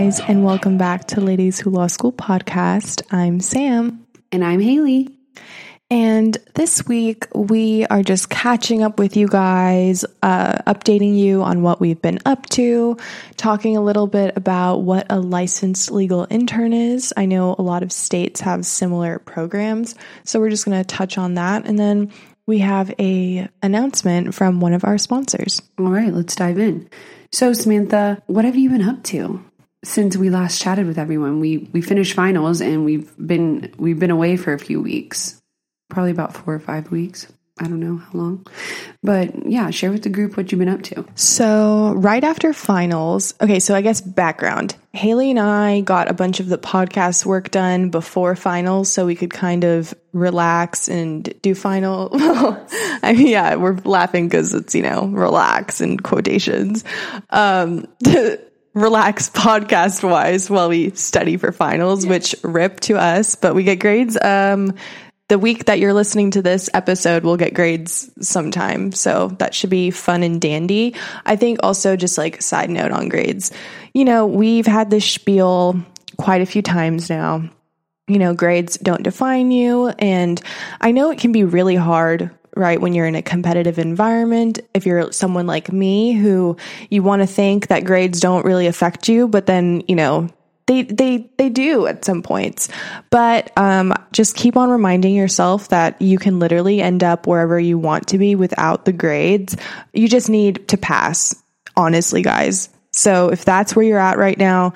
Guys, and welcome back to Ladies Who Law School podcast. I'm Sam. And I'm Haley. And this week, we are just catching up with you guys, uh, updating you on what we've been up to, talking a little bit about what a licensed legal intern is. I know a lot of states have similar programs, so we're just going to touch on that. And then we have a announcement from one of our sponsors. All right, let's dive in. So, Samantha, what have you been up to since we last chatted with everyone? We we finished finals and we've been we've been away for a few weeks, probably about four or five weeks. I don't know how long, but yeah, share with the group what you've been up to. So, right after finals, okay, so I guess background. Haley and I got a bunch of the podcast work done before finals so we could kind of relax and do final. I mean, yeah, we're laughing because it's, you know, relax and quotations. Um, relax podcast wise while we study for finals, which rip to us, but we get grades. Um, the week that you're listening to this episode, we'll get grades sometime. So that should be fun and dandy. I think also just like side note on grades, you know, we've had this spiel quite a few times now. You know, grades don't define you. And I know it can be really hard right? When you're in a competitive environment, if you're someone like me who you want to think that grades don't really affect you, but then, you know, they they they do at some points but um, just keep on reminding yourself that you can literally end up wherever you want to be without the grades you just need to pass honestly guys so if that's where you're at right now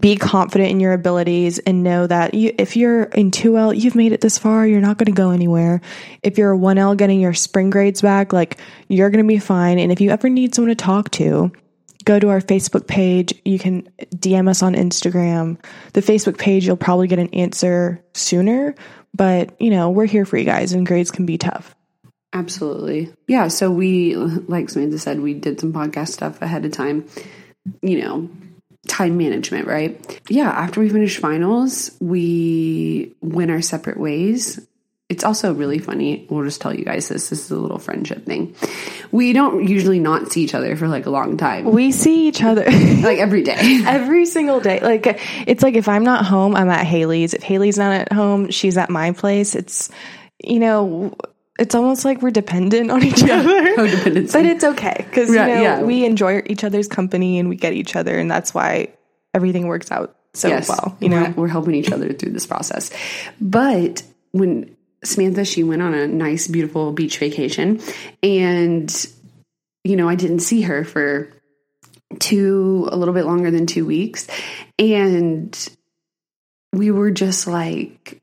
be confident in your abilities and know that you, if you're in 2L, you've made it this far, you're not going to go anywhere. If you're a 1L getting your spring grades back, like you're going to be fine. And if you ever need someone to talk to, go to our Facebook page. You can DM us on Instagram. The Facebook page, you'll probably get an answer sooner, but you know, we're here for you guys and grades can be tough. Absolutely. Yeah. So we, like Samantha said, we did some podcast stuff ahead of time, you know, time management, right? Yeah. After we finished finals, we went our separate ways. It's also really funny. We'll just tell you guys this. This is a little friendship thing. We don't usually not see each other for like a long time. We see each other like every day. every single day. Like it's like if I'm not home, I'm at Haley's. If Haley's not at home, she's at my place. It's you know, it's almost like we're dependent on each other. Oh, Codependency. But it's okay because Yeah, you know yeah. we enjoy each other's company and we get each other, and that's why everything works out so well. You know, we're, we're helping each other through this process. But when Samantha, she went on a nice, beautiful beach vacation, and you know, I didn't see her for two, a little bit longer than two weeks, and we were just like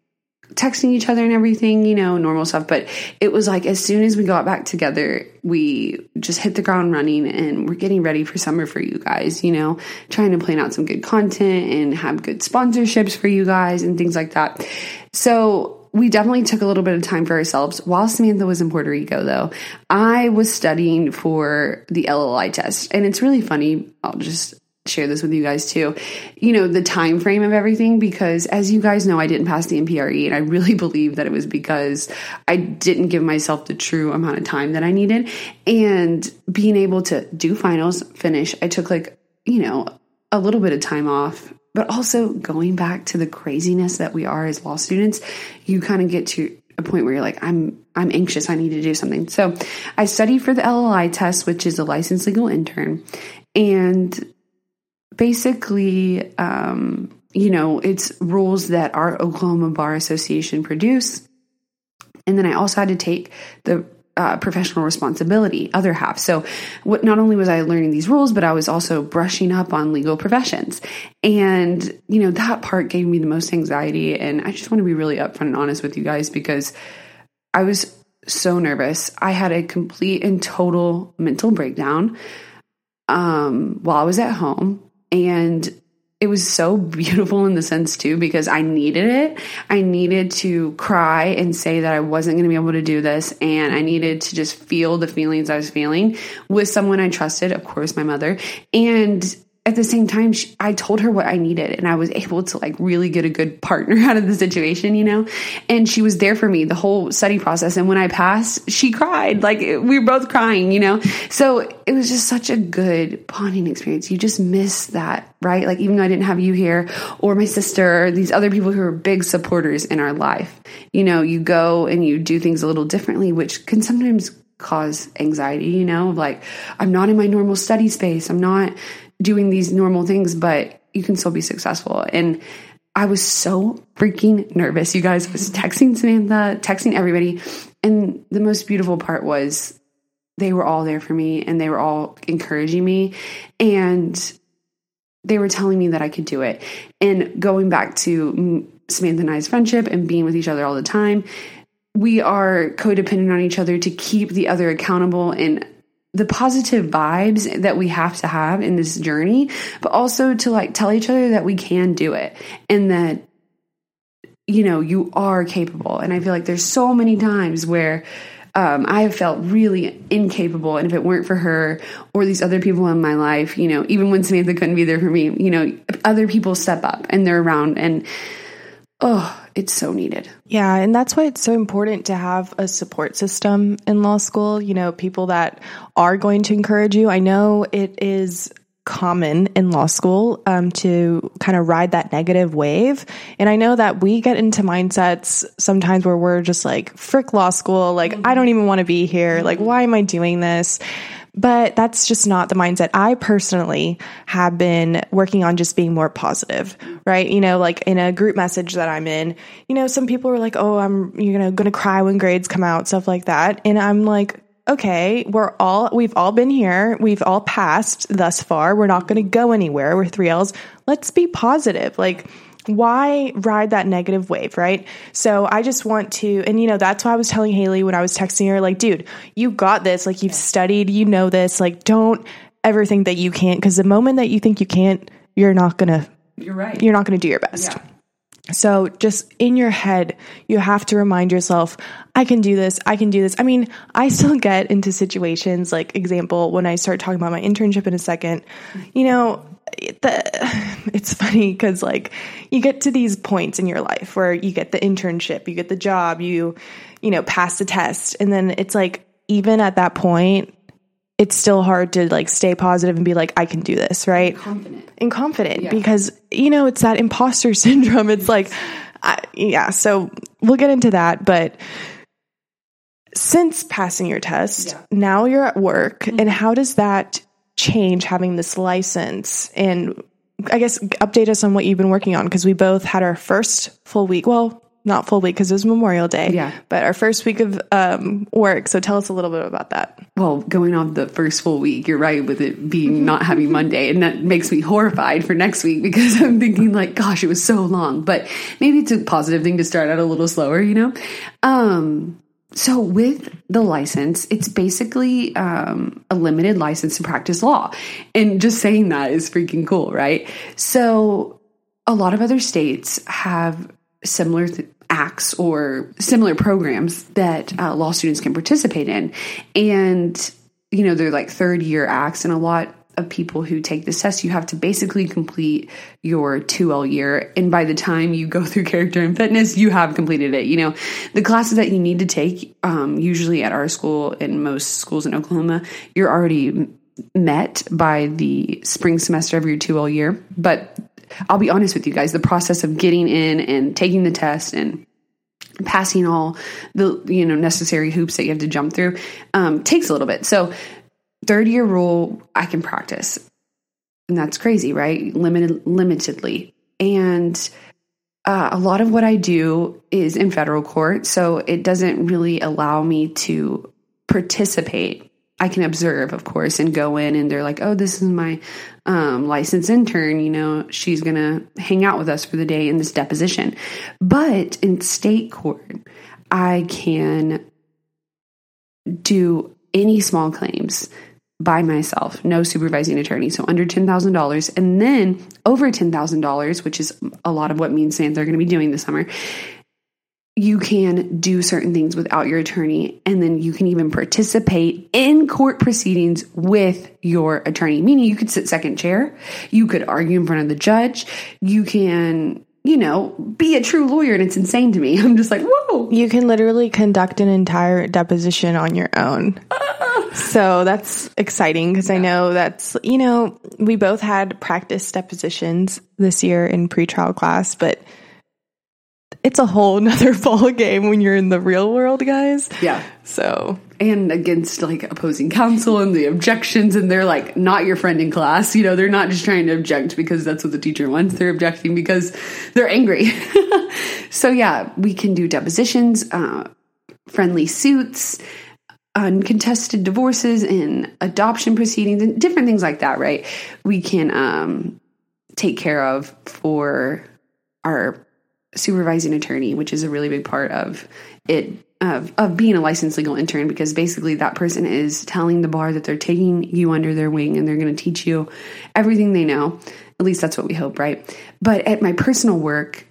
texting each other and everything, you know, normal stuff. But it was like as soon as we got back together, we just hit the ground running and we're getting ready for summer for you guys, you know, trying to plan out some good content and have good sponsorships for you guys and things like that. So we definitely took a little bit of time for ourselves. While Samantha was in Puerto Rico, though, I was studying for the LLI test. And it's really funny. I'll just share this with you guys too. You know, the time frame of everything because as you guys know, I didn't pass the MPRE and I really believe that it was because I didn't give myself the true amount of time that I needed and being able to do finals, finish. I took like, you know, a little bit of time off but also going back to the craziness that we are as law students, you kind of get to a point where you're like, I'm I'm anxious. I need to do something. So I studied for the LLI test, which is a licensed legal intern. And basically, um, you know, it's rules that our Oklahoma Bar Association produce. And then I also had to take the uh, professional responsibility other half. So, what not only was I learning these rules, but I was also brushing up on legal professions. And you know that part gave me the most anxiety. And I just want to be really upfront and honest with you guys because I was so nervous. I had a complete and total mental breakdown um, while I was at home, and it was so beautiful in the sense too because I needed it. I needed to cry and say that I wasn't going to be able to do this and I needed to just feel the feelings I was feeling with someone I trusted, of course my mother, and at the same time, she, I told her what I needed and I was able to like really get a good partner out of the situation, you know? And she was there for me the whole study process. And when I passed, she cried. Like we were both crying, you know? So it was just such a good bonding experience. You just miss that, right? Like even though I didn't have you here or my sister or these other people who are big supporters in our life, you know, you go and you do things a little differently, which can sometimes cause anxiety, you know, like I'm not in my normal study space. I'm not, doing these normal things, but you can still be successful. And I was so freaking nervous. You guys I was texting Samantha, texting everybody. And the most beautiful part was they were all there for me and they were all encouraging me. And they were telling me that I could do it. And going back to Samantha and I's friendship and being with each other all the time, we are codependent on each other to keep the other accountable and the positive vibes that we have to have in this journey, but also to like tell each other that we can do it and that you know you are capable. And I feel like there's so many times where um, I have felt really incapable, and if it weren't for her or these other people in my life, you know, even when Samantha couldn't be there for me, you know, other people step up and they're around and oh, it's so needed. Yeah, and that's why it's so important to have a support system in law school, you know, people that are going to encourage you. I know it is common in law school um, to kind of ride that negative wave. And I know that we get into mindsets sometimes where we're just like, frick law school, like, mm-hmm. I don't even want to be here. Like, why am I doing this? But that's just not the mindset. I personally have been working on just being more positive, right? You know, like in a group message that I'm in, you know, some people are like, "Oh, I'm you know to cry when grades come out," stuff like that, and I'm like, okay, we're all, we've all been here. We've all passed thus far. We're not going to go anywhere. We're three L's. Let's be positive. Like, why ride that negative wave, right? So I just want to, and you know, that's why I was telling Haley when I was texting her, like, dude, you got this. Like, you've studied, you know this. Like, don't ever think that you can't, because the moment that you think you can't, you're not gonna, you're right. You're not gonna do your best. Yeah. So just in your head, you have to remind yourself, I can do this. I can do this. I mean, I still get into situations like example, when I start talking about my internship in a second, you know, the, it's funny because like you get to these points in your life where you get the internship, you get the job, you, you know, pass the test. And then it's like, even at that point, it's still hard to like stay positive and be like, I can do this, right? And confident. And confident yeah. because, you know, it's that imposter syndrome. It's like, I, yeah, so we'll get into that. But since passing your test, yeah. now you're at work. Mm-hmm. And how does that change having this license? And I guess update us on what you've been working on because we both had our first full week. Well, not full week because it was Memorial Day. Yeah. But our first week of um, work. So tell us a little bit about that. Well, going off the first full week, you're right with it being not having Monday. And that makes me horrified for next week because I'm thinking, like, gosh, it was so long. But maybe it's a positive thing to start out a little slower, you know? Um, so with the license, it's basically um, a limited license to practice law. And just saying that is freaking cool, right? So a lot of other states have similar th- acts or similar programs that uh, law students can participate in. And, you know, they're like third year acts, and a lot of people who take this test, you have to basically complete your 2L year. And by the time you go through character and fitness, you have completed it. You know, the classes that you need to take, um, usually at our school and most schools in Oklahoma, you're already met by the spring semester of your 2L year. But I'll be honest with you guys, the process of getting in and taking the test and passing all the you know necessary hoops that you have to jump through um, takes a little bit. So third year rule, I can practice, and that's crazy, right? Limited, limitedly, and uh, a lot of what I do is in federal court, so it doesn't really allow me to participate. I can observe, of course, and go in, and they're like, "Oh, this is my um, licensed intern. You know, she's gonna hang out with us for the day in this deposition." But in state court, I can do any small claims by myself, no supervising attorney. So under $10,000 and then over $10,000, which is a lot of what me and Samantha are going to be doing this summer. You can do certain things without your attorney, and then you can even participate in court proceedings with your attorney. Meaning, you could sit second chair, you could argue in front of the judge, you can you know, be a true lawyer. And it's insane to me. I'm just like, whoa. You can literally conduct an entire deposition on your own. Uh, so that's exciting because I know that's, you know, we both had practice depositions this year in pretrial class, but it's a whole nother ball game when you're in the real world, guys. Yeah. So and against like opposing counsel and the objections and they're like not your friend in class you know they're not just trying to object because that's what the teacher wants they're objecting because they're angry so yeah we can do depositions uh, friendly suits uncontested divorces and adoption proceedings and different things like that right we can um, take care of for our supervising attorney which is a really big part of it of, of being a licensed legal intern because basically that person is telling the bar that they're taking you under their wing and they're going to teach you everything they know. At least that's what we hope, right? But at my personal work,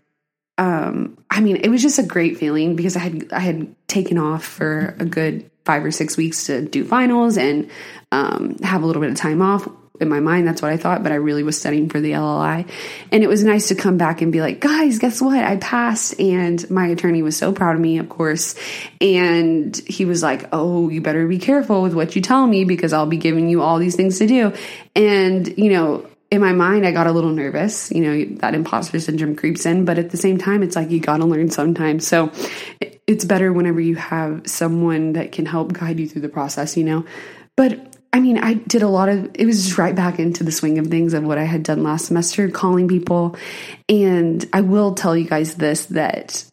um, I mean, it was just a great feeling because I had I had taken off for a good five or six weeks to do finals and um, have a little bit of time off in my mind, that's what I thought, but I really was studying for the LLI. And it was nice to come back and be like, guys, guess what? I passed. And my attorney was so proud of me, of course. And he was like, oh, you better be careful with what you tell me because I'll be giving you all these things to do. And, you know, in my mind, I got a little nervous. You know, that imposter syndrome creeps in, but at the same time, it's like you got to learn sometimes. So it's better whenever you have someone that can help guide you through the process, you know. But I mean, I did a lot of it was just right back into the swing of things of what I had done last semester, calling people. And I will tell you guys this that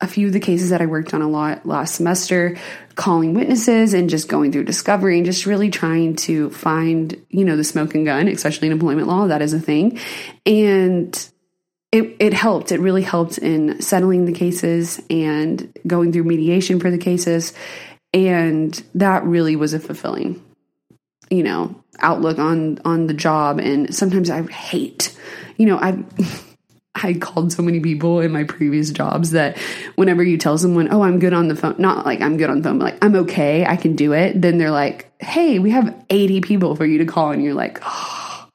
a few of the cases that I worked on a lot last semester, calling witnesses and just going through discovery and just really trying to find, you know, the smoking gun, especially in employment law, that is a thing. And it, it helped. It really helped in settling the cases and going through mediation for the cases. And that really was a fulfilling you know outlook on on the job and sometimes i hate you know i I called so many people in my previous jobs that whenever you tell someone, "Oh, I'm good on the phone," not like I'm good on the phone, but like I'm okay, I can do it. Then they're like, "Hey, we have 80 people for you to call," and you're like, "Oh,"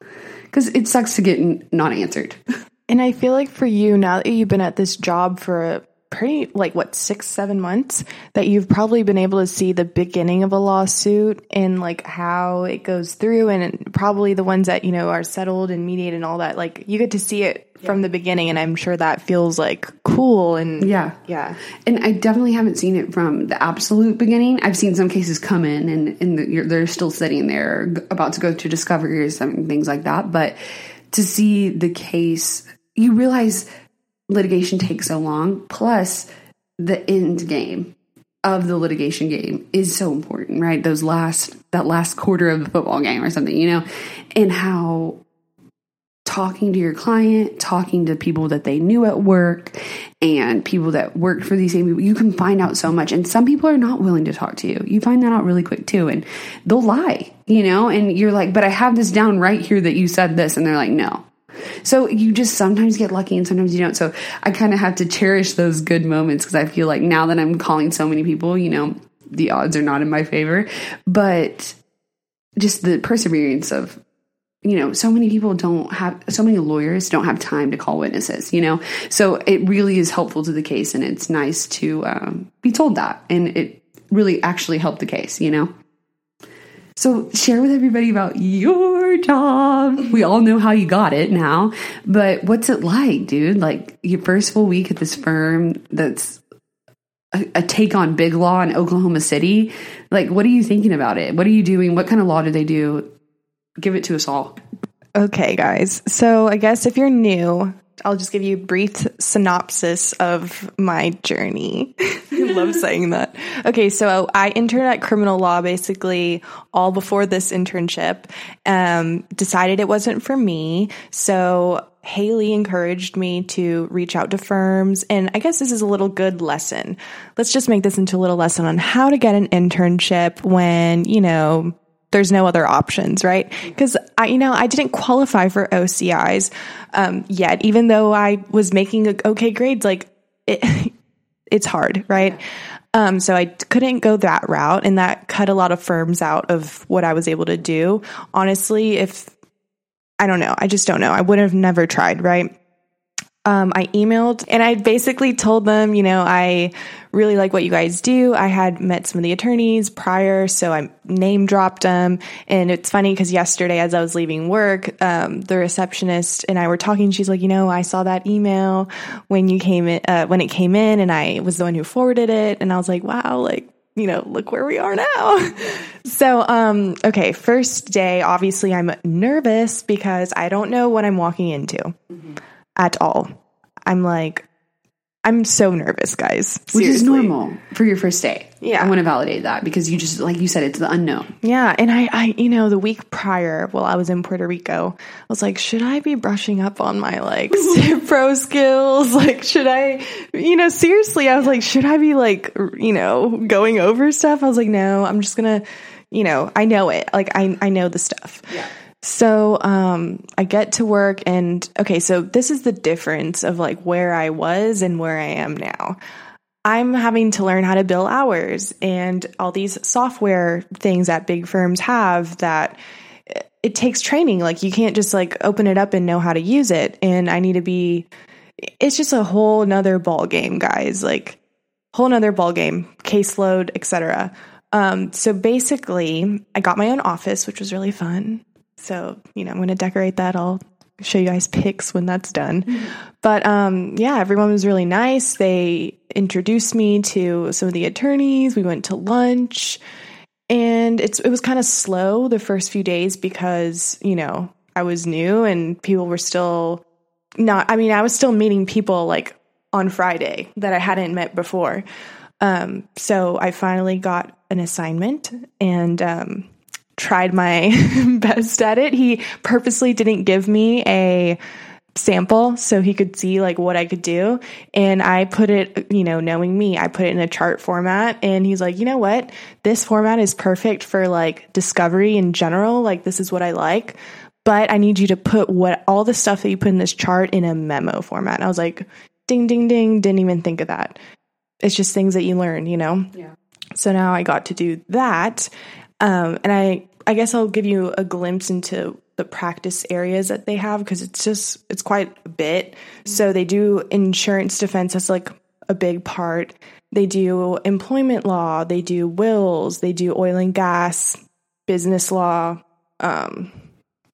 because it sucks to get not answered. And I feel like for you now that you've been at this job for a pretty like what six seven months that you've probably been able to see the beginning of a lawsuit and like how it goes through and probably the ones that you know are settled and mediated and all that like you get to see it yeah. from the beginning and i'm sure that feels like cool and yeah. Yeah. And i definitely haven't seen it from the absolute beginning. I've seen some cases come in and, and the, they're still sitting there about to go to discovery or some things like that but to see the case you realize litigation takes so long. Plus, the end game of the litigation game is so important, right? Those last that last quarter of the football game or something, you know, and how talking to your client, talking to people that they knew at work and people that worked for these same people, you can find out so much. And some people are not willing to talk to you. You find that out really quick too. And they'll lie, you know, and you're like, but I have this down right here that you said this. And they're like, no, so you just sometimes get lucky and sometimes you don't. So I kind of have to cherish those good moments because I feel like now that I'm calling so many people, you know, the odds are not in my favor. But just the perseverance of you know, so many people don't have, so many lawyers don't have time to call witnesses, you know? So it really is helpful to the case and it's nice to um, be told that. And it really actually helped the case, you know? So share with everybody about your job. We all know how you got it now, but what's it like, dude? Like your first full week at this firm that's a, a take on big law in Oklahoma City. Like, what are you thinking about it? What are you doing? What kind of law do they do? Give it to us all. Okay, guys. So I guess if you're new, I'll just give you a brief synopsis of my journey. I love saying that. Okay, so I interned at criminal law basically all before this internship. Um, decided it wasn't for me. So Haley encouraged me to reach out to firms. And I guess this is a little good lesson. Let's just make this into a little lesson on how to get an internship when, you know, there's no other options, right? Because I, you know, I didn't qualify for OCIs um, yet, even though I was making okay grades. Like it, it's hard, right? Um, so I couldn't go that route, and that cut a lot of firms out of what I was able to do. Honestly, if I don't know, I just don't know. I would have never tried, right? Um, I emailed and I basically told them, you know, I really like what you guys do. I had met some of the attorneys prior, so I name dropped them. And it's funny because yesterday, as I was leaving work, um, the receptionist and I were talking. She's like, you know, I saw that email when you came in, uh, when it came in, and I was the one who forwarded it. And I was like, wow, like you know, look where we are now. so, um, okay, first day, obviously I'm nervous because I don't know what I'm walking into. Mm-hmm at all. I'm like, I'm so nervous, guys. Seriously. Which is normal for your first day. Yeah. I want to validate that because you just, like you said, it's the unknown. Yeah. And I, I, you know, the week prior, while I was in Puerto Rico, I was like, should I be brushing up on my like pro skills? Like, should I, you know, seriously, I was like, should I be like, you know, going over stuff? I was like, no, I'm just going to, you know, I know it. Like, I, I know the stuff. Yeah. So um, I get to work, and okay, so this is the difference of like where I was and where I am now. I'm having to learn how to bill hours and all these software things that big firms have that it takes training. Like you can't just like open it up and know how to use it. And I need to be. It's just a whole nother ball game, guys. Like whole nother ball game, caseload, etc. Um, so basically, I got my own office, which was really fun. So, you know, I'm going to decorate that. I'll show you guys pics when that's done. But um, yeah, everyone was really nice. They introduced me to some of the attorneys. We went to lunch. And it's it was kind of slow the first few days because, you know, I was new and people were still not I mean, I was still meeting people like on Friday that I hadn't met before. Um, so I finally got an assignment and um, tried my best at it. He purposely didn't give me a sample so he could see like what I could do. And I put it, you know, knowing me, I put it in a chart format and he's like, "You know what? This format is perfect for like discovery in general. Like this is what I like." But I need you to put what all the stuff that you put in this chart in a memo format. And I was like, ding, ding, ding, didn't even think of that. It's just things that you learn, you know? Yeah. So now I got to do that. Um, and I, I guess I'll give you a glimpse into the practice areas that they have because it's just it's quite a bit. So they do insurance defense. That's like a big part. They do employment law. They do wills. They do oil and gas, business law, um,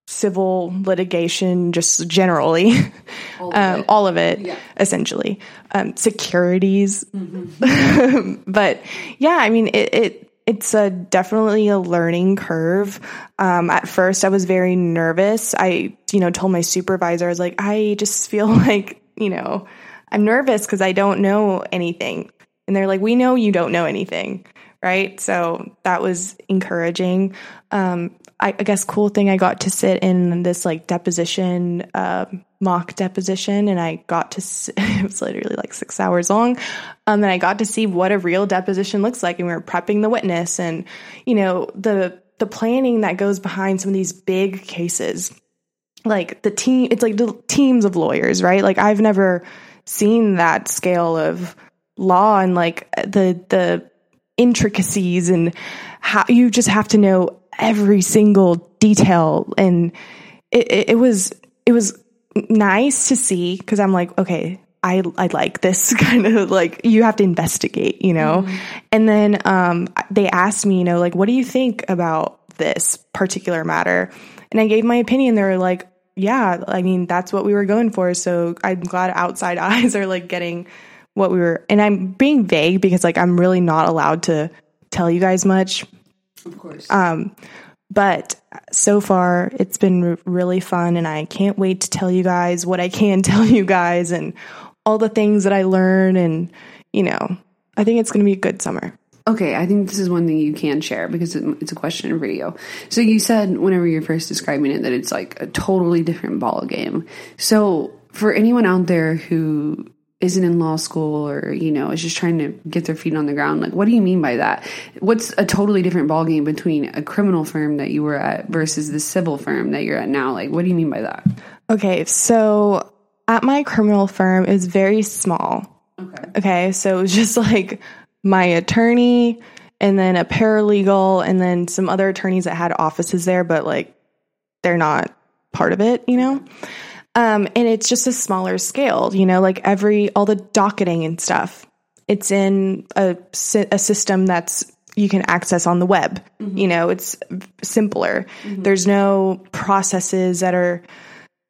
civil litigation, just generally, all of, um, all of it, yeah. essentially, um, securities. Mm-hmm. but yeah, I mean, it, it it's a definitely a learning curve. Um, at first, I was very nervous. I, you know, told my supervisor, I was like, I just feel like, you know, I'm nervous because I don't know anything. And they're like, we know you don't know anything. Right. So that was encouraging. Um, I, I, guess cool thing I got to sit in this like deposition, uh, mock deposition, and I got to it was literally like six hours long. Um, and I got to see what a real deposition looks like, and we were prepping the witness, and you know the the planning that goes behind some of these big cases, like the team. It's like the teams of lawyers, right? Like I've never seen that scale of law and like the the intricacies and how you just have to know every single detail and it, it, it was it was nice to see because i'm like okay I, I like this kind of like you have to investigate, you know? Mm-hmm. And then um, they asked me, you know, like, what do you think about this particular matter? And I gave my opinion. They were like, yeah, I mean, that's what we were going for. So I'm glad outside eyes are like getting what we were and I'm being vague because like I'm really not allowed to tell you guys much. Of course. Um but so far it's been r- really fun and I can't wait to tell you guys what I can tell you guys and all the things that I learn and you know, I think it's going to be a good summer. Okay, I think this is one thing you can share because it's a question in video. So you said whenever you're first describing it that it's like a totally different ball game. So for anyone out there who isn't in law school or you know is just trying to get their feet on the ground, like what do you mean by that? What's a totally different ball game between a criminal firm that you were at versus the civil firm that you're at now? Like what do you mean by that? Okay, so at my criminal firm is very small. Okay. Okay, so it was just like my attorney and then a paralegal and then some other attorneys that had offices there, but like they're not part of it, you know? Um, and it's just a smaller scale, you know, like every, all the docketing and stuff. It's in a, a system that's you can access on the web. You know, it's simpler. There's no processes that are,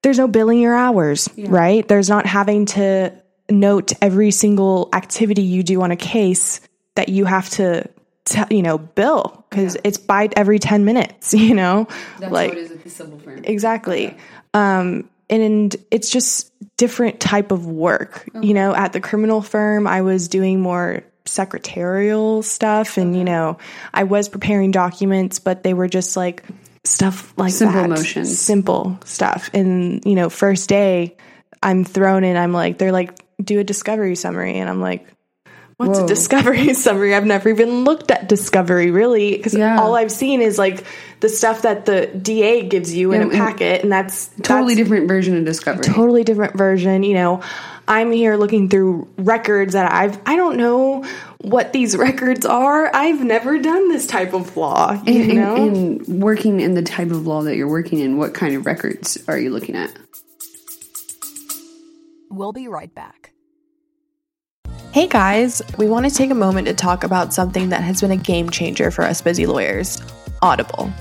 there's no billing your hours, right? There's not having to note every single activity you do on a case that you have to, te- you know, bill because it's by every 10 minutes, you know? like, is at the civil firm. exactly. Um, and it's just different type of work. You uh-huh. know, at the criminal firm, I was doing more secretarial stuff, and you know, I was preparing documents, but they were just like stuff like Simple that. motions. simple stuff. And you know, first day, I'm thrown in. I'm like, they're like, do a discovery summary, and I'm like. What's Whoa. a discovery summary? I've never even looked at discovery really because Yeah. all I've seen is like the stuff that the DA gives you in a packet, and that's Totally that's different version of discovery. totally different version. You know, I'm here looking through records that I've I don't know what these records are. I've never done this type of law. You and, know, and working in the type of law that you're working in, what kind of records are you looking at? We'll be right back. Hey guys, we want to take a moment to talk about something that has been a game changer for us busy lawyers Audible.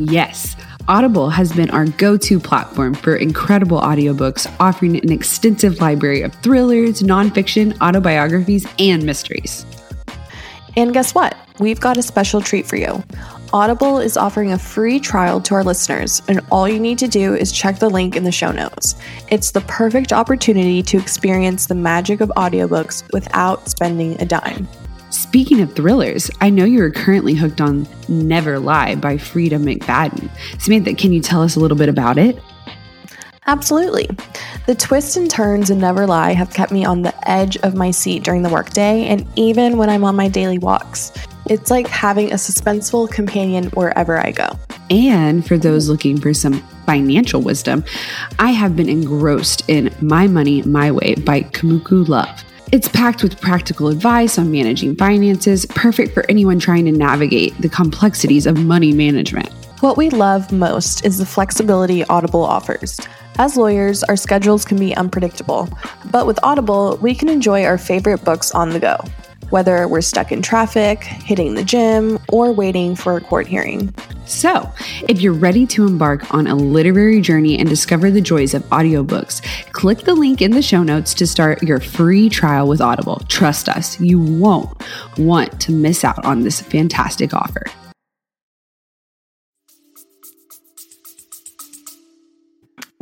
Yes, Audible has been our go to platform for incredible audiobooks, offering an extensive library of thrillers, nonfiction, autobiographies, and mysteries. And guess what? We've got a special treat for you. Audible is offering a free trial to our listeners, and all you need to do is check the link in the show notes. It's the perfect opportunity to experience the magic of audiobooks without spending a dime. Speaking of thrillers, I know you are currently hooked on Never Lie by Freida McFadden. Samantha, can you tell us a little bit about it? Absolutely. The twists and turns in Never Lie have kept me on the edge of my seat during the workday and even when I'm on my daily walks. It's like having a suspenseful companion wherever I go. And for those looking for some financial wisdom, I have been engrossed in My Money, My Way by Kumiko Love. It's packed with practical advice on managing finances, perfect for anyone trying to navigate the complexities of money management. What we love most is the flexibility Audible offers. As lawyers, our schedules can be unpredictable, but with Audible, we can enjoy our favorite books on the go, whether we're stuck in traffic, hitting the gym, or waiting for a court hearing. So, if you're ready to embark on a literary journey and discover the joys of audiobooks, click the link in the show notes to start your free trial with Audible. Trust us, you won't want to miss out on this fantastic offer.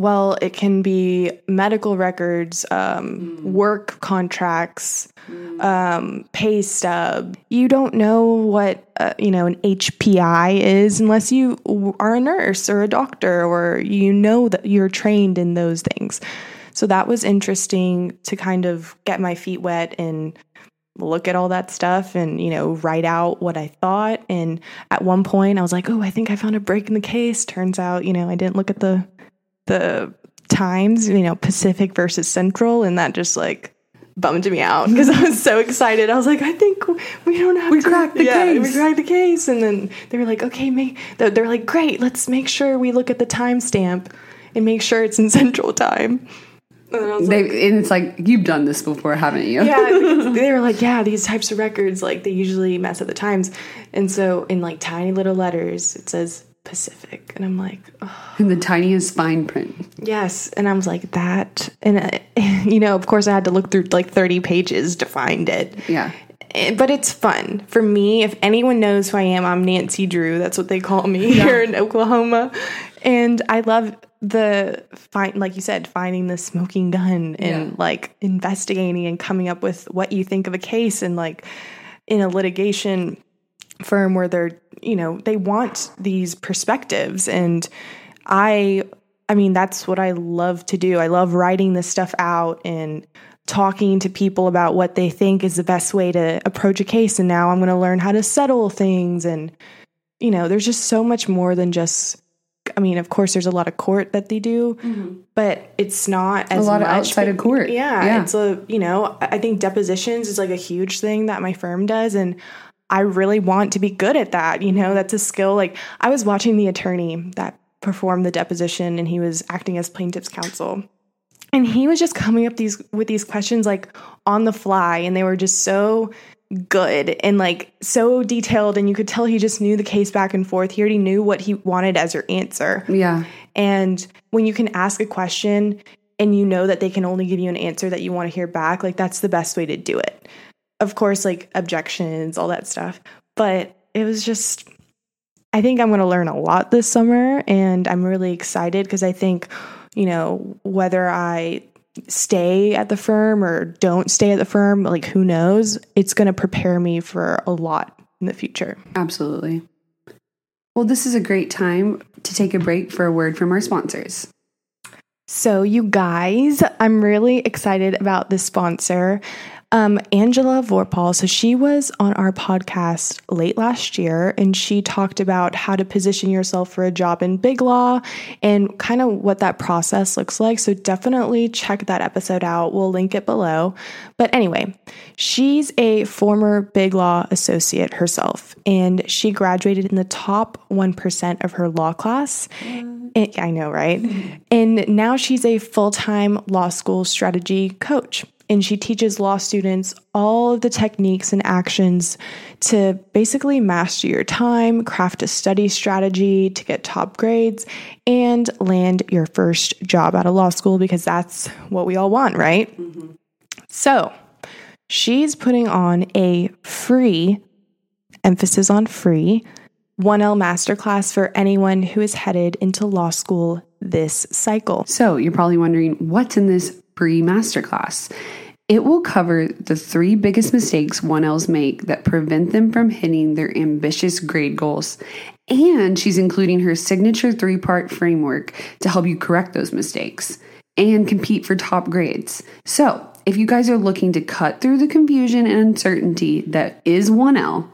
Well, it can be medical records, um, work contracts, um, pay stub. You don't know what uh, you know an HPI is unless you are a nurse or a doctor or you know that you're trained in those things. So that was interesting to kind of get my feet wet and look at all that stuff and you know write out what I thought. And at one point, I was like, "Oh, I think I found a break in the case." Turns out, you know, I didn't look at the the times, you know, Pacific versus Central, and that just like bummed me out because I was so excited. I was like, I think we don't have We to cracked the yeah, We case. cracked the case, and then they were like, okay, make they're, like, great, let's make sure we look at the timestamp and make sure it's in Central Time. And was like, and it's like you've done this before, haven't you? yeah, they were like, yeah, these types of records, like they usually mess up the times. And so in like tiny little letters, it says Pacific. And I'm like, oh, In the tiniest fine print. yes. And I was like, that. And, uh, you know, of course, I had to look through like 30 pages to find it. Yeah. Eh, But it's fun for me. If anyone knows who I am, I'm Nancy Drew. That's what they call me here in Oklahoma. And I love the find, like you said, finding the smoking gun and Yeah. like investigating and coming up with what you think of a case and like in a litigation firm where they're you know they want these perspectives and i i mean that's what i love to do i love writing this stuff out and talking to people about what they think is the best way to approach a case and now i'm going to learn how to settle things and you know there's just so much more than just i mean of course there's a lot of court that they do but it's not as Mm-hmm. lot of much, outside of court. yeah, Yeah. it's a you know I think depositions is like a huge thing that my firm does and i really want to be good at that you know that's a skill like i was watching the attorney that performed the deposition and he was acting as plaintiff's counsel and he was just coming up these with these questions like on the fly and they were just so good and like so detailed and you could tell he just knew the case back and forth he already knew what he wanted as your answer Yeah. and when you can ask a question and you know that they can only give you an answer that you want to hear back, like that's the best way to do it. Of course, like objections, all that stuff. But it was just, I think I'm going to learn a lot this summer and I'm really excited because I think, you know, whether I stay at the firm or don't stay at the firm, like who knows, it's going to prepare me for a lot in the future. Absolutely. Well, this is a great time to take a break for a word from our sponsors. So, you guys, I'm really excited about this sponsor, um, Angela Vorpal. So, she was on our podcast late last year and she talked about how to position yourself for a job in Big Law and kind of what that process looks like. So, definitely check that episode out. We'll link it below. But anyway, she's a former Big Law associate herself and she graduated in the top 1% of her law class. And- I know, right? And now she's a full time law school strategy coach. And she teaches law students all of the techniques and actions to basically master your time, craft a study strategy to get top grades, and land your first job out of law school because that's what we all want, right? Mm-hmm. So she's putting on a free, emphasis on free, 1L masterclass for anyone who is headed into law school this cycle. So, you're probably wondering what's in this free masterclass? It will cover the three biggest mistakes 1Ls make that prevent them from hitting their ambitious grade goals. And she's including her signature three part framework to help you correct those mistakes and compete for top grades. So, if you guys are looking to cut through the confusion and uncertainty that is 1L,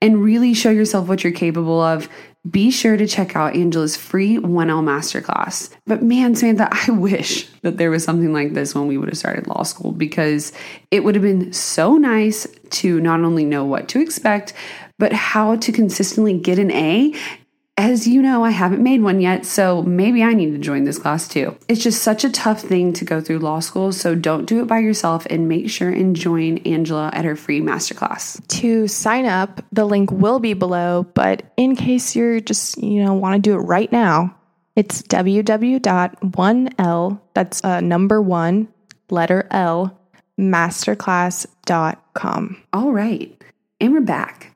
and really show yourself what you're capable of, be sure to check out Angela's free 1L masterclass. But man, Samantha, I wish that there was something like this when we would have started law school because it would have been so nice to not only know what to expect, but how to consistently get an A. As you know, I haven't made one yet, so maybe I need to join this class too. It's just such a tough thing to go through law school, so don't do it by yourself and make sure and join Angela at her free masterclass. To sign up, the link will be below, but in case you're just, you know, want to do it right now, it's www.1l, that's uh, number one, letter L, masterclass.com. All right. And we're back.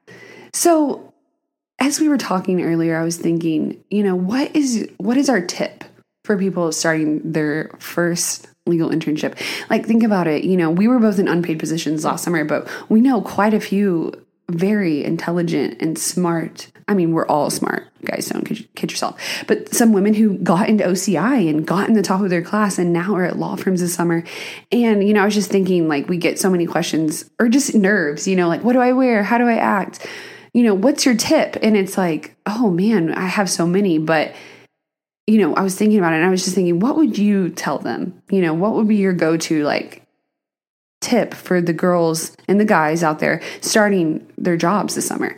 So, as we were talking earlier, I was thinking, you know, what is what is our tip for people starting their first legal internship? Like think about it, you know, we were both in unpaid positions last summer, but we know quite a few very intelligent and smart. I mean, we're all smart, guys, don't kid, yourself. But some women who got into OCI and got in the top of their class and now are at law firms this summer. And, you know, I was just thinking, like, we get so many questions or just nerves, you know, like, what do I wear? How do I act? You know, what's your tip? And it's like, oh man, I have so many. But, you know, I was thinking about it and I was just thinking, what would you tell them? You know, what would be your go to, like, tip for the girls and the guys out there starting their jobs this summer?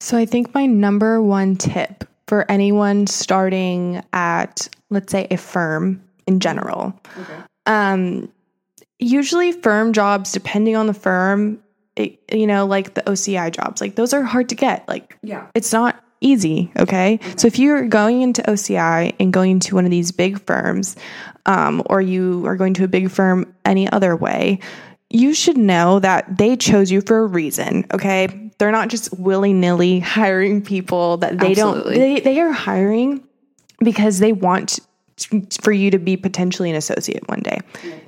So I think my number one tip for anyone starting at, let's say, a firm in general, um, usually firm jobs, depending on the firm, you know, like the OCI jobs, like those are hard to get. Like Yeah. it's not easy. Okay. So if you're going into OCI and going to one of these big firms, um, or you are going to a big firm any other way, you should know that they chose you for a reason. Okay. They're not just willy nilly hiring people that they Absolutely. don't, they, they are hiring because they want for you to be potentially an associate one day.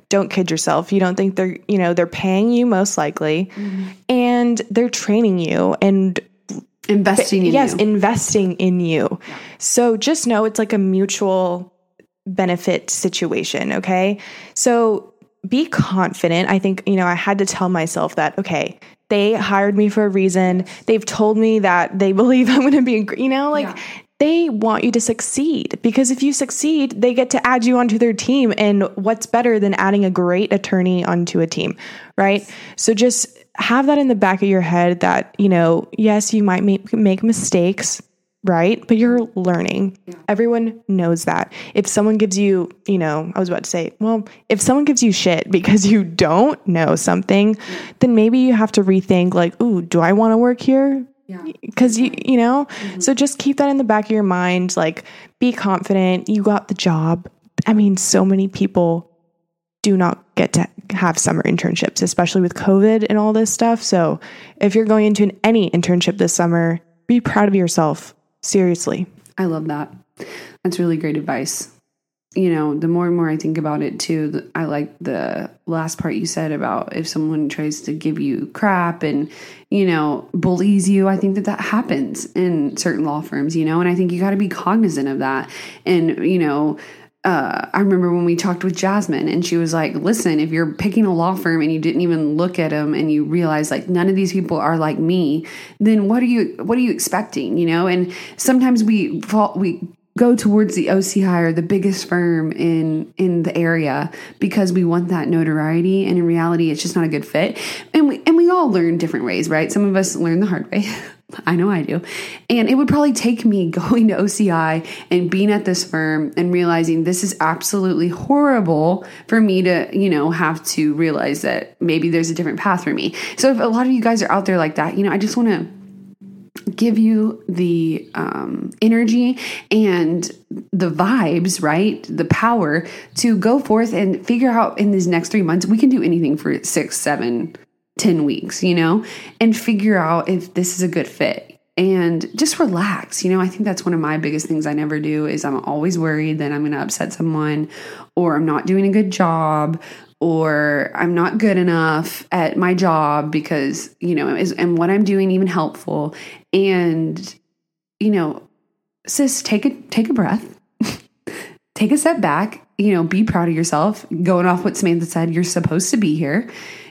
Don't kid yourself. You don't think they're, you know, they're paying you most likely and they're training you and Investing in you. yes, you. investing in you. So just know it's like a mutual benefit situation, okay? So be confident. I think, you know, I had to tell myself that, okay, they hired me for a reason. They've told me that they believe I'm going to be, you know, like Yeah. They want you to succeed because if you succeed, they get to add you onto their team. And what's better than adding a great attorney onto a team, right? So just have that in the back of your head that, you know, yes, you might make, make mistakes, right? But you're learning. Everyone knows that. If someone gives you, you know, I was about to say, well, if someone gives you shit because you don't know something, then maybe you have to rethink, like, ooh, do I want to work here? Yeah. because you you know? Mm-hmm. So just keep that in the back of your mind like be confident. You got the job. I mean so many people do not get to have summer internships especially with covid and all this stuff. So if you're going into an, any internship this summer be proud of yourself. Seriously. I love that. That's really great advice. You know, the more and more I think about it too, I like the last part you said about if someone tries to give you crap and, you know, bullies you. I think that that happens in certain law firms, you know, and I think you got to be cognizant of that. And, you know, uh, I remember when we talked with Jasmine, and she was like, "Listen, if you're picking a law firm and you didn't even look at them, and you realize like none of these people are like me, then what are you what are you expecting? You know?" And sometimes we fall, we go towards the OCI or the biggest firm in in the area because we want that notoriety, and in reality, it's just not a good fit. And we and we all learn different ways, right? Some of us learn the hard way. I know I do. And it would probably take me going to OCI and being at this firm and realizing this is absolutely horrible for me to, you know, have to realize that maybe there's a different path for me. So if a lot of you guys are out there like that, you know, I just want to give you the um, energy and the vibes, right? The power to go forth and figure out in these next three months, we can do anything for six, seven, ten weeks, you know, and figure out if this is a good fit. And just relax. You know, I think that's one of my biggest things I never do is I'm always worried that I'm going to upset someone or I'm not doing a good job or I'm not good enough at my job because, you know, is and what I'm doing even helpful and you know, sis, take a take a breath. take a step back, you know, be proud of yourself. Going off what Samantha said, you're supposed to be here.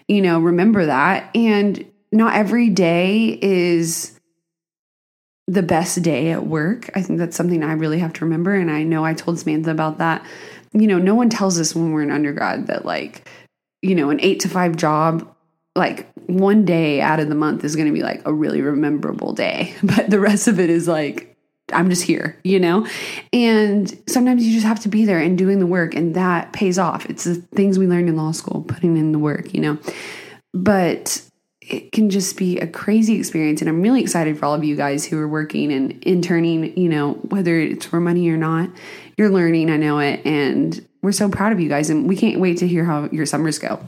You know, remember that and not every day is the best day at work. I think that's something I really have to remember. And I know I told Samantha about that. You know, no one tells us when we're in undergrad that, like, you know, an eight to five job, like one day out of the month is going to be like a really rememberable day. But the rest of it is like, I'm just here, you know? And sometimes you just have to be there and doing the work, and that pays off. It's the things we learned in law school, putting in the work, you know? But it can just be a crazy experience. And I'm really excited for all of you guys who are working and interning, you know, whether it's for money or not. You're learning, I know it. And we're so proud of you guys. And we can't wait to hear how your summers go.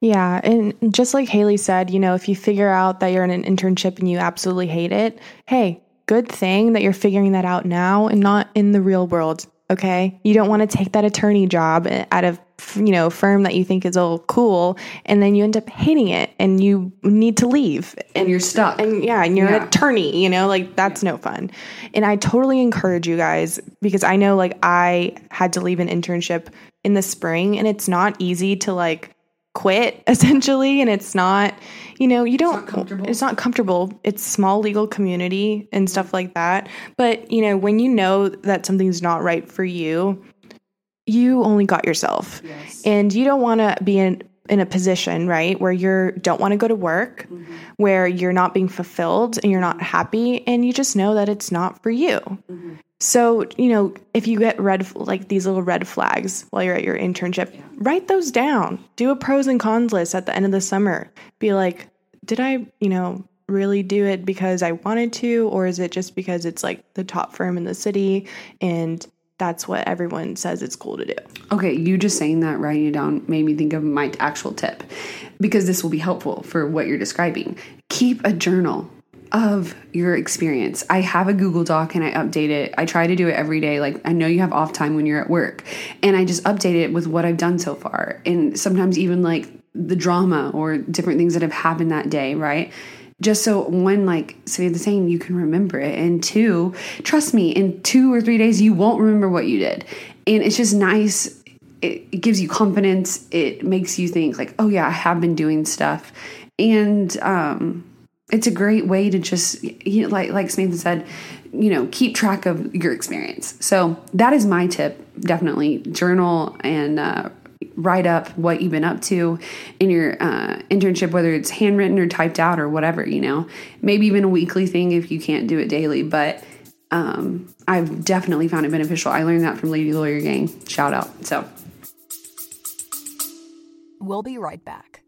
Yeah. And just like Haley said, you know, if you figure out that you're in an internship and you absolutely hate it, hey, good thing that you're figuring that out now and not in the real world. Okay. You don't want to take that attorney job at a, you know, firm that you think is all cool and then you end up hating it and you need to leave And you're stuck. and yeah, and you're Yeah. an attorney, you know, like that's no fun. And I totally encourage you guys because I know like I had to leave an internship in the spring and it's not easy to like quit essentially and it's not you know you don't comfortable. it's not comfortable. It's small legal community and stuff like that. But you know when you know that something's not right for you you only got yourself. And you don't want to be in in a position right where you don't want to go to work mm-hmm. where you're not being fulfilled and you're not happy and you just know that it's not for you mm-hmm. So you know if you get red like these little red flags while you're at your internship write those down do a pros and cons list at the end of the summer be like did i you know really do it because I wanted to, or is it just because it's like the top firm in the city and that's what everyone says it's cool to do? Okay, you just saying that, writing it down, made me think of my actual tip because this will be helpful for what you're describing. Keep a journal of your experience. I have a Google Doc and I update it. I try to do it every day. Like I know you have off time when you're at work, and I just update it with what I've done so far. And sometimes even like the drama or different things that have happened that day, right? Just so one, like Samantha saying, you can remember it, and two, trust me, in two or three days you won't remember what you did, and it's just nice. It, it gives you confidence. It makes you think like, oh yeah, I have been doing stuff, and um, it's a great way to just you know, like like Samantha said, you know, keep track of your experience. So that is my tip. Definitely journal and uh, write up what you've been up to in your uh, internship, whether it's handwritten or typed out or whatever. You know, maybe even a weekly thing if you can't do it daily, but. Um, I've definitely found it beneficial. I learned that from Lady Lawyer Gang. Shout out. So, we'll be right back.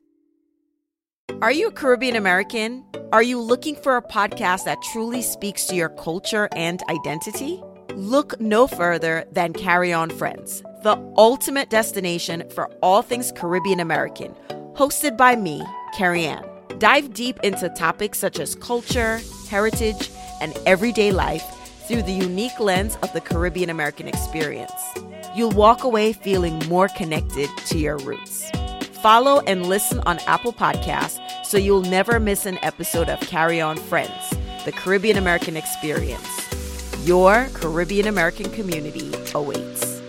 Are you a Caribbean American? Are you looking for a podcast that truly speaks to your culture and identity? Look no further than Carry On Friends, the ultimate destination for all things Caribbean American, hosted by me, Carrie Ann. Dive deep into topics such as culture, heritage, and everyday life through the unique lens of the Caribbean American experience. You'll walk away feeling more connected to your roots. Follow and listen on Apple Podcasts so you'll never miss an episode of Carry On Friends, the Caribbean American experience. Your Caribbean American community awaits.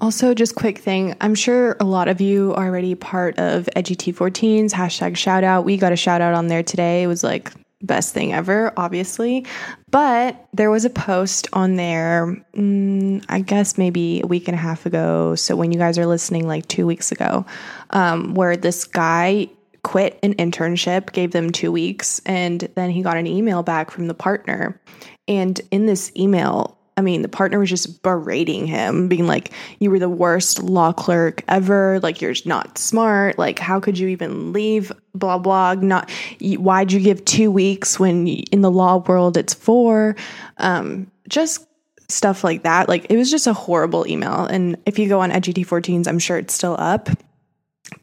Also, just quick thing. I'm sure a lot of you are already part of EduT14's hashtag shout out. We got a shout out on there today. It was like best thing ever, obviously. But there was a post on there, mm, I guess maybe a week and a half ago. So when you guys are listening, like two weeks ago, um, where this guy quit an internship, gave them two weeks, and then he got an email back from the partner. And in this email, I mean, the partner was just berating him, being like, You were the worst law clerk ever. Like, you're not smart. Like, how could you even leave? Blah, blah. Not, why'd you give two weeks when in the law world it's four? Um, just stuff like that. Like, it was just a horrible email. And if you go on EduT14's, I'm sure it's still up.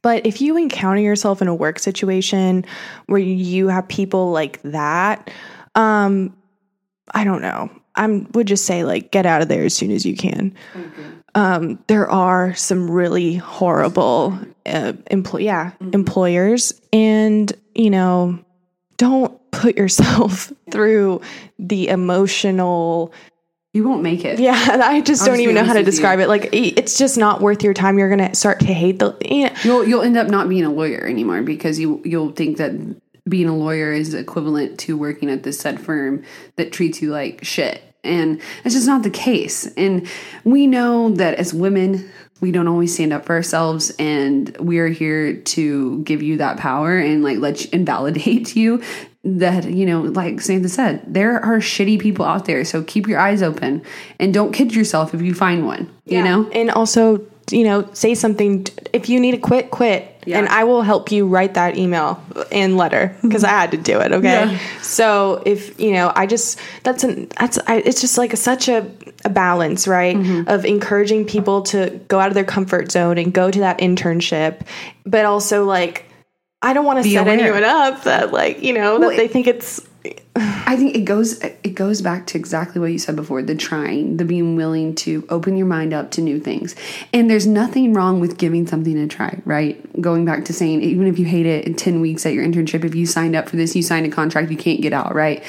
But if you encounter yourself in a work situation where you have people like that, um, I don't know. I would just say like get out of there as soon as you can. Um, there are some really horrible uh, employ yeah mm-hmm. employers, and you know don't put yourself through the emotional. You won't make it. Yeah, I just I'll don't just even know how to describe you. it. Like it's just not worth your time. You're gonna start to hate the. You know. You'll you'll end up not being a lawyer anymore because you you'll think that being a lawyer is equivalent to working at this said firm that treats you like shit. And it's just not the case. And we know that as women, we don't always stand up for ourselves and we're here to give you that power and like let you invalidate you that you know like Samantha said there are shitty people out there. So keep your eyes open and don't kid yourself if you find one you know? And also you know say something if you need to quit quit yeah. And I will help you write that email and letter because I had to do it. Okay. Yeah. So if, you know, I just, that's an, that's, I, it's just like a, such a, a balance, right? Mm-hmm. Of encouraging people to go out of their comfort zone and go to that internship, but also like, I don't want to set aware. anyone up that like, you know, well, that they think it's I think it goes it goes back to exactly what you said before, the trying, the being willing to open your mind up to new things. And there's nothing wrong with giving something a try, right? Going back to saying even if you hate it in 10 weeks at your internship, if you signed up for this, you signed a contract, you can't get out, right?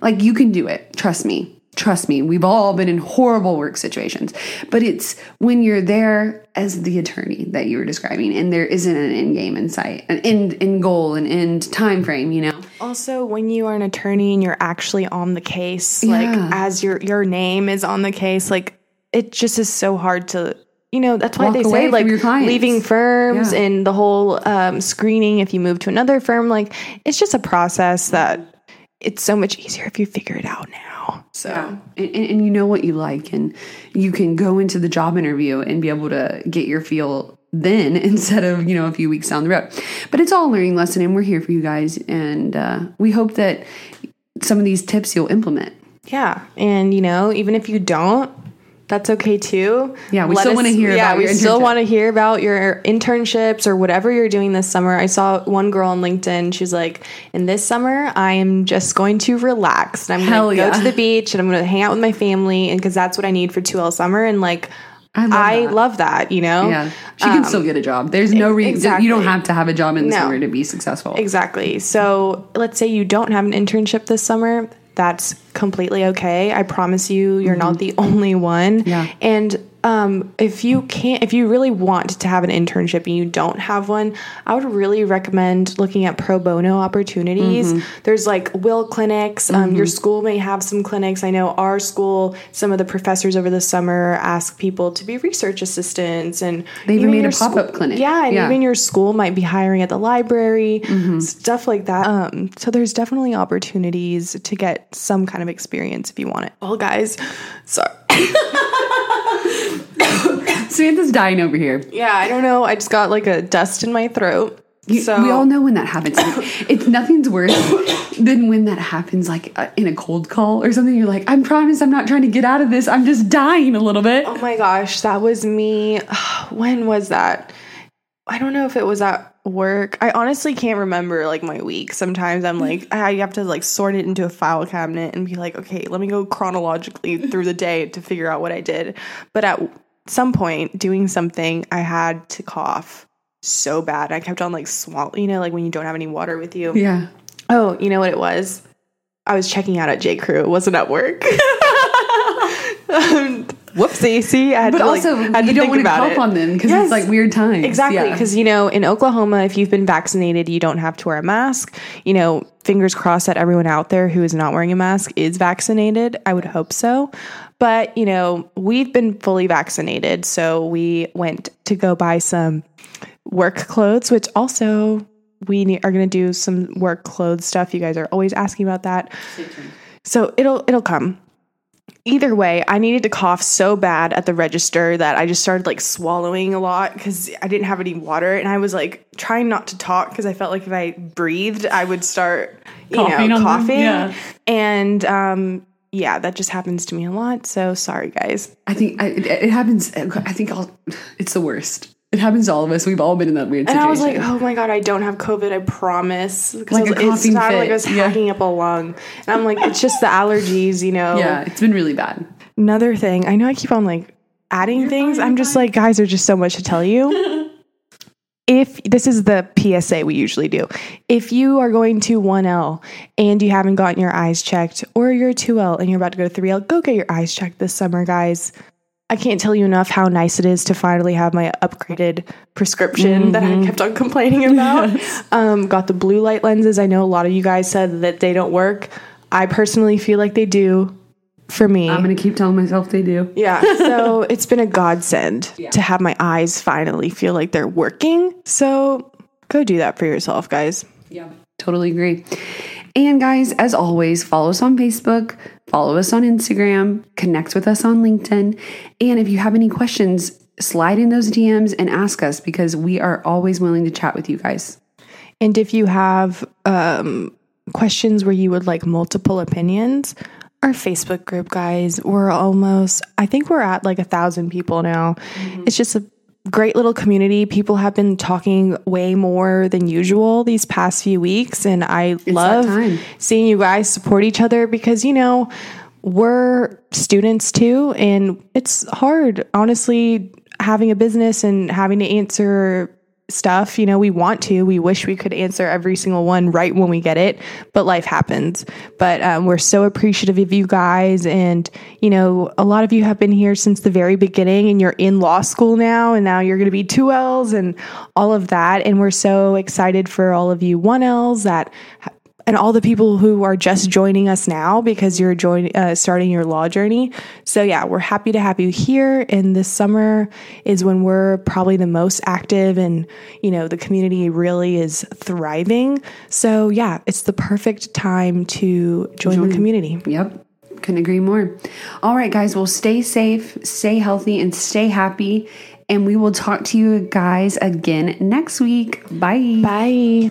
Like you can do it. Trust me. Trust me, we've all been in horrible work situations, but it's when you're there as the attorney that you were describing, and there isn't an end game in sight, an end end goal, an end time frame. You know. Also, when you are an attorney and you're actually on the case, yeah. like as your your name is on the case, like it just is so hard to you know that's why Walk they say like leaving firms yeah. and the whole um, screening if you move to another firm like it's just a process that it's so much easier if you figure it out now so, yeah. and, and, you know what you like, and you can go into the job interview and be able to get your feel then instead of, you know, a few weeks down the road. But it's all a learning lesson and we're here for you guys. And uh, we hope that some of these tips you'll implement. Yeah. And, you know, even if you don't, that's okay too. Yeah, we Let still wanna hear yeah, about we your still want to hear about your internships or whatever you're doing this summer. I saw one girl on LinkedIn. She's like, "In this summer, I am just going to relax and I'm going to yeah. go to the beach and I'm going to hang out with my family and because that's what I need for 2L summer." And like, I love I that. love that. You know, Yeah. She can still get a job. There's no reason. Um, exactly. You don't have to have a job in the No. summer to be successful. Exactly. So let's say you don't have an internship this summer. That's completely okay. I promise you, you're not the only one. Mm-hmm. Yeah. And um, if you can't, if you really want to have an internship and you don't have one, I would really recommend looking at pro bono opportunities. Mm-hmm. There's like will clinics. Um, your school may have some clinics. I know our school, some of the professors over the summer ask people to be research assistants, and They even made a pop-up clinic. Yeah, and Yeah. even your school might be hiring at the library, stuff like that. Um, so there's definitely opportunities to get some kind of experience if you want it. Well, guys, sorry. Samantha's dying over here. Yeah, I don't know. I just got like a dust in my throat. You- so we all know when that happens. it's nothing's worse than when that happens, like uh, in a cold call or something. You're like, I promise, I'm not trying to get out of this. I'm just dying a little bit. Oh my gosh, that was me. When was that? I don't know if it was at work. I honestly can't remember like my week. Sometimes I'm like I have to like sort it into a file cabinet and be like, okay, let me go chronologically through the day to figure out what I did. But at some point doing something, I had to cough so bad. I kept on like swallowing, you know, like when you don't have any water with you. Yeah. Oh, you know what it was? I was checking out at J. Crew. It wasn't at work. Um, Whoopsie. See, I had But to, like, also, I had you to don't want to help on them because Yes. it's like weird times. Exactly, Yeah. because you know, in Oklahoma, if you've been vaccinated, you don't have to wear a mask. You know, fingers crossed that everyone out there who is not wearing a mask is vaccinated. I would hope so. But, you know, we've been fully vaccinated. So we went to go buy some work clothes, which also we ne- are going to do some work clothes stuff. You guys are always asking about that. So it'll it'll come. Either way, I needed to cough so bad at the register that I just started like swallowing a lot because I didn't have any water, and I was like trying not to talk because I felt like if I breathed, I would start, you Coughing know, coughing. yeah. And um, yeah, that just happens to me a lot. So sorry, guys. I think I, it, it happens. I think I'll, it's the worst. It happens to all of us. We've all been in that weird And situation. I was like, oh my god, I don't have COVID. I promise. Because Like a it coughing sounded like I was yeah. hacking up a lung, and I'm like, it's just the allergies, you know. yeah, it's been really bad. Another thing, I know I keep on like adding things. I'm just like, guys, there's just so much to tell you. if this is the PSA we usually do, if you are going to 1L and you haven't gotten your eyes checked, or you're 2L and you're about to go to 3L, go get your eyes checked this summer, guys. I can't tell you enough how nice it is to finally have my upgraded prescription that I kept on complaining about. Um, got the blue light lenses. I know a lot of you guys said that they don't work. I personally feel like they do for me. I'm gonna keep telling myself they do. Yeah. So it's been a godsend to have my eyes finally feel like they're working. So go do that for yourself, guys. Yeah, totally agree. And guys, as always, follow us on Facebook, follow us on Instagram, connect with us on LinkedIn. And if you have any questions, slide in those DMs and ask us because we are always willing to chat with you guys. And if you have um, questions where you would like multiple opinions, our Facebook group, guys, we're almost, I think we're at like a thousand people now. It's just a great little community. People have been talking way more than usual these past few weeks. And I love seeing you guys support each other because, you know, we're students too. And it's hard, honestly, having a business and having to answer stuff. You know, we want to, we wish we could answer every single one right when we get it, but life happens. But um, we're so appreciative of you guys. And, you know, a lot of you have been here since the very beginning and you're in law school now, and now you're going to be two L's and all of that. And we're so excited for all of you one L's that and all the people who are just joining us now because you're joining uh, starting your law journey. So yeah, we're happy to have you here. And this summer is when we're probably the most active, and you know the community really is thriving. So yeah, it's the perfect time to join the community. Yep. Couldn't agree more. All right, guys. Well, stay safe, stay healthy, and stay happy. And we will talk to you guys again next week. Bye. Bye.